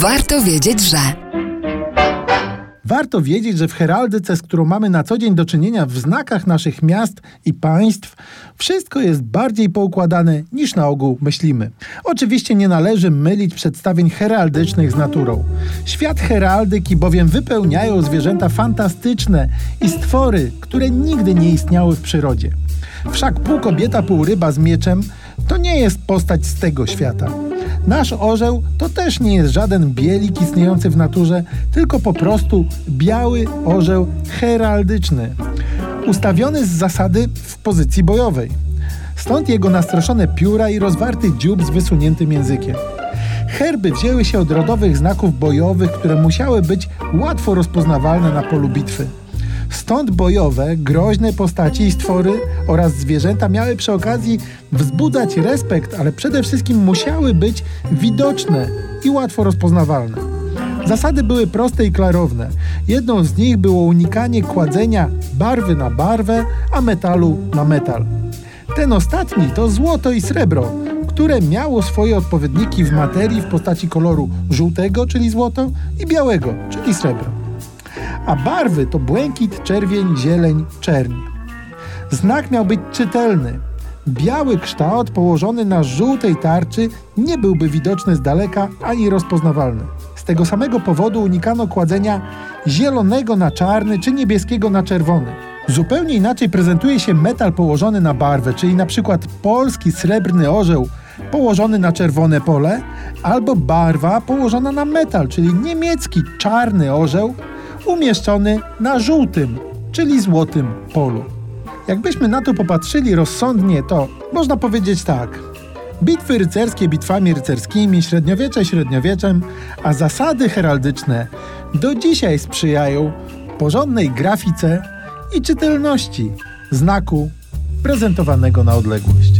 Warto wiedzieć, że. Warto wiedzieć, że w heraldyce, z którą mamy na co dzień do czynienia w znakach naszych miast i państw, wszystko jest bardziej poukładane niż na ogół myślimy. Oczywiście nie należy mylić przedstawień heraldycznych z naturą. Świat heraldyki bowiem wypełniają zwierzęta fantastyczne i stwory, które nigdy nie istniały w przyrodzie. Wszak pół kobieta, pół ryba z mieczem to nie jest postać z tego świata. Nasz orzeł to też nie jest żaden bielik istniejący w naturze, tylko po prostu biały orzeł heraldyczny, ustawiony z zasady w pozycji bojowej. Stąd jego nastroszone pióra i rozwarty dziób z wysuniętym językiem. Herby wzięły się od rodowych znaków bojowych, które musiały być łatwo rozpoznawalne na polu bitwy. Stąd bojowe, groźne postaci i stwory oraz zwierzęta miały przy okazji wzbudzać respekt, ale przede wszystkim musiały być widoczne i łatwo rozpoznawalne. Zasady były proste i klarowne. Jedną z nich było unikanie kładzenia barwy na barwę, a metalu na metal. Ten ostatni to złoto i srebro, które miało swoje odpowiedniki w materii w postaci koloru żółtego, czyli złoto, i białego, czyli srebro a barwy to błękit, czerwień, zieleń, czerń. Znak miał być czytelny. Biały kształt położony na żółtej tarczy nie byłby widoczny z daleka ani rozpoznawalny. Z tego samego powodu unikano kładzenia zielonego na czarny czy niebieskiego na czerwony. Zupełnie inaczej prezentuje się metal położony na barwę, czyli na przykład polski srebrny orzeł położony na czerwone pole, albo barwa położona na metal, czyli niemiecki czarny orzeł umieszczony na żółtym, czyli złotym polu. Jakbyśmy na to popatrzyli rozsądnie, to można powiedzieć tak. Bitwy rycerskie bitwami rycerskimi, średniowiecze średniowieczem, a zasady heraldyczne do dzisiaj sprzyjają porządnej grafice i czytelności znaku prezentowanego na odległość.